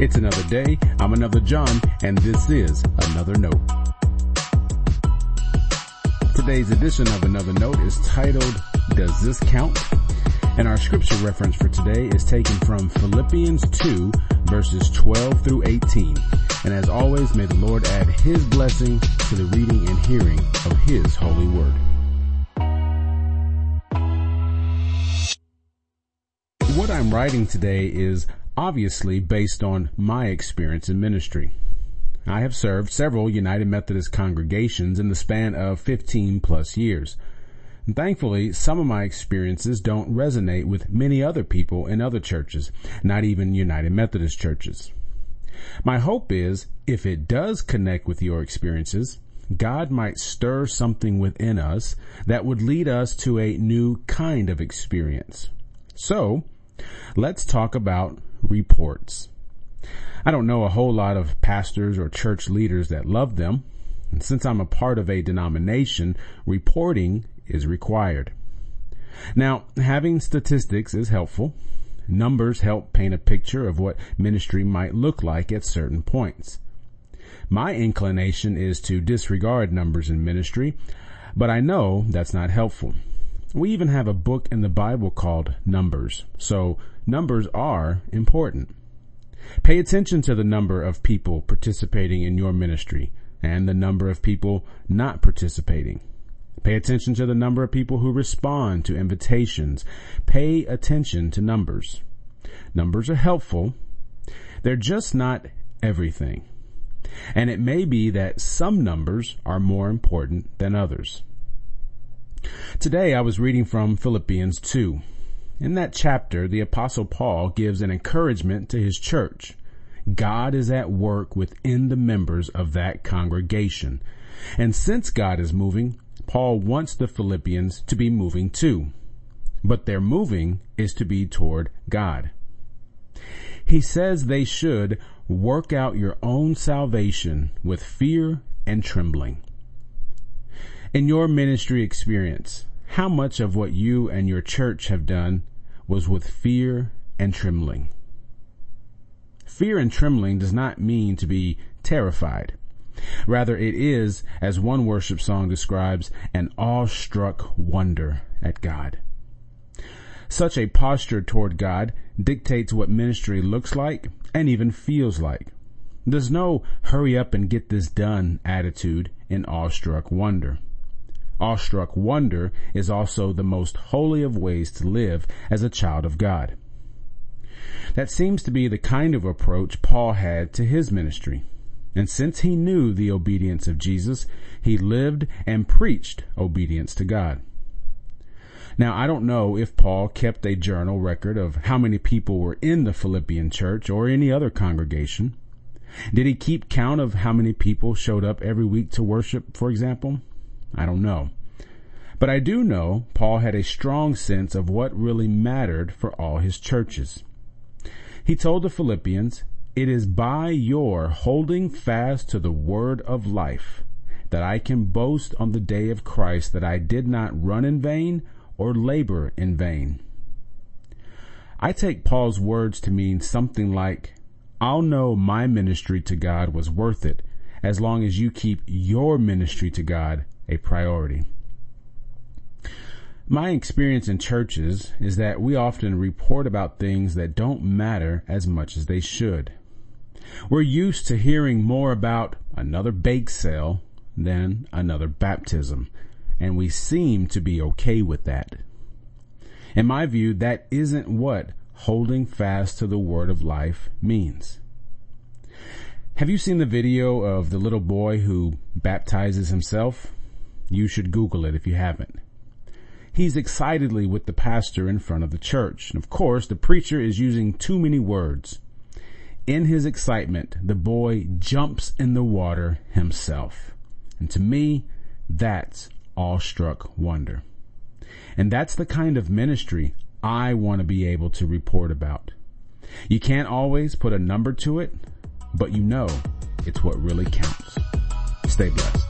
It's another day. I'm another John, and this is another note. Today's edition of Another Note is titled, Does This Count? And our scripture reference for today is taken from Philippians 2 verses 12 through 18. And as always, may the Lord add his blessing to the reading and hearing of his holy word. What I'm writing today is obviously based on my experience in ministry. I have served several United Methodist congregations in the span of 15 plus years. And thankfully, some of my experiences don't resonate with many other people in other churches, not even United Methodist churches. My hope is, if it does connect with your experiences, God might stir something within us that would lead us to a new kind of experience. So, let's talk about reports. I don't know a whole lot of pastors or church leaders that love them. And since I'm a part of a denomination, reporting is required. Now, having statistics is helpful. Numbers help paint a picture of what ministry might look like at certain points. My inclination is to disregard numbers in ministry, but I know that's not helpful. We even have a book in the Bible called Numbers, so numbers are important. Pay attention to the number of people participating in your ministry and the number of people not participating. Pay attention to the number of people who respond to invitations. Pay attention to numbers. Numbers are helpful. They're just not everything. And it may be that some numbers are more important than others. Today I was reading from Philippians 2. In that chapter, the apostle Paul gives an encouragement to his church. God is at work within the members of that congregation. And since God is moving, Paul wants the Philippians to be moving too. But their moving is to be toward God. He says they should work out your own salvation with fear and trembling. In your ministry experience, how much of what you and your church have done was with fear and trembling? Fear and trembling does not mean to be terrified. Rather, it is, as one worship song describes, an awestruck wonder at God. Such a posture toward God dictates what ministry looks like and even feels like. There's no hurry up and get this done attitude in awestruck wonder. Awestruck wonder is also the most holy of ways to live as a child of God. That seems to be the kind of approach Paul had to his ministry. And since he knew the obedience of Jesus, he lived and preached obedience to God. Now, I don't know if Paul kept a journal record of how many people were in the Philippian church or any other congregation. Did he keep count of how many people showed up every week to worship, for example? I don't know. But I do know Paul had a strong sense of what really mattered for all his churches. He told the Philippians, it is by your holding fast to the word of life that I can boast on the day of Christ that I did not run in vain or labor in vain. I take Paul's words to mean something like, I'll know my ministry to God was worth it as long as you keep your ministry to God a priority. My experience in churches is that we often report about things that don't matter as much as they should. We're used to hearing more about another bake sale than another baptism, and we seem to be okay with that. In my view, that isn't what holding fast to the word of life means. Have you seen the video of the little boy who baptizes himself? You should Google it if you haven't. He's excitedly with the pastor in front of the church. And of course, the preacher is using too many words. In his excitement, the boy jumps in the water himself. And to me, that's awestruck wonder. And that's the kind of ministry I want to be able to report about. You can't always put a number to it, but you know it's what really counts. Stay blessed.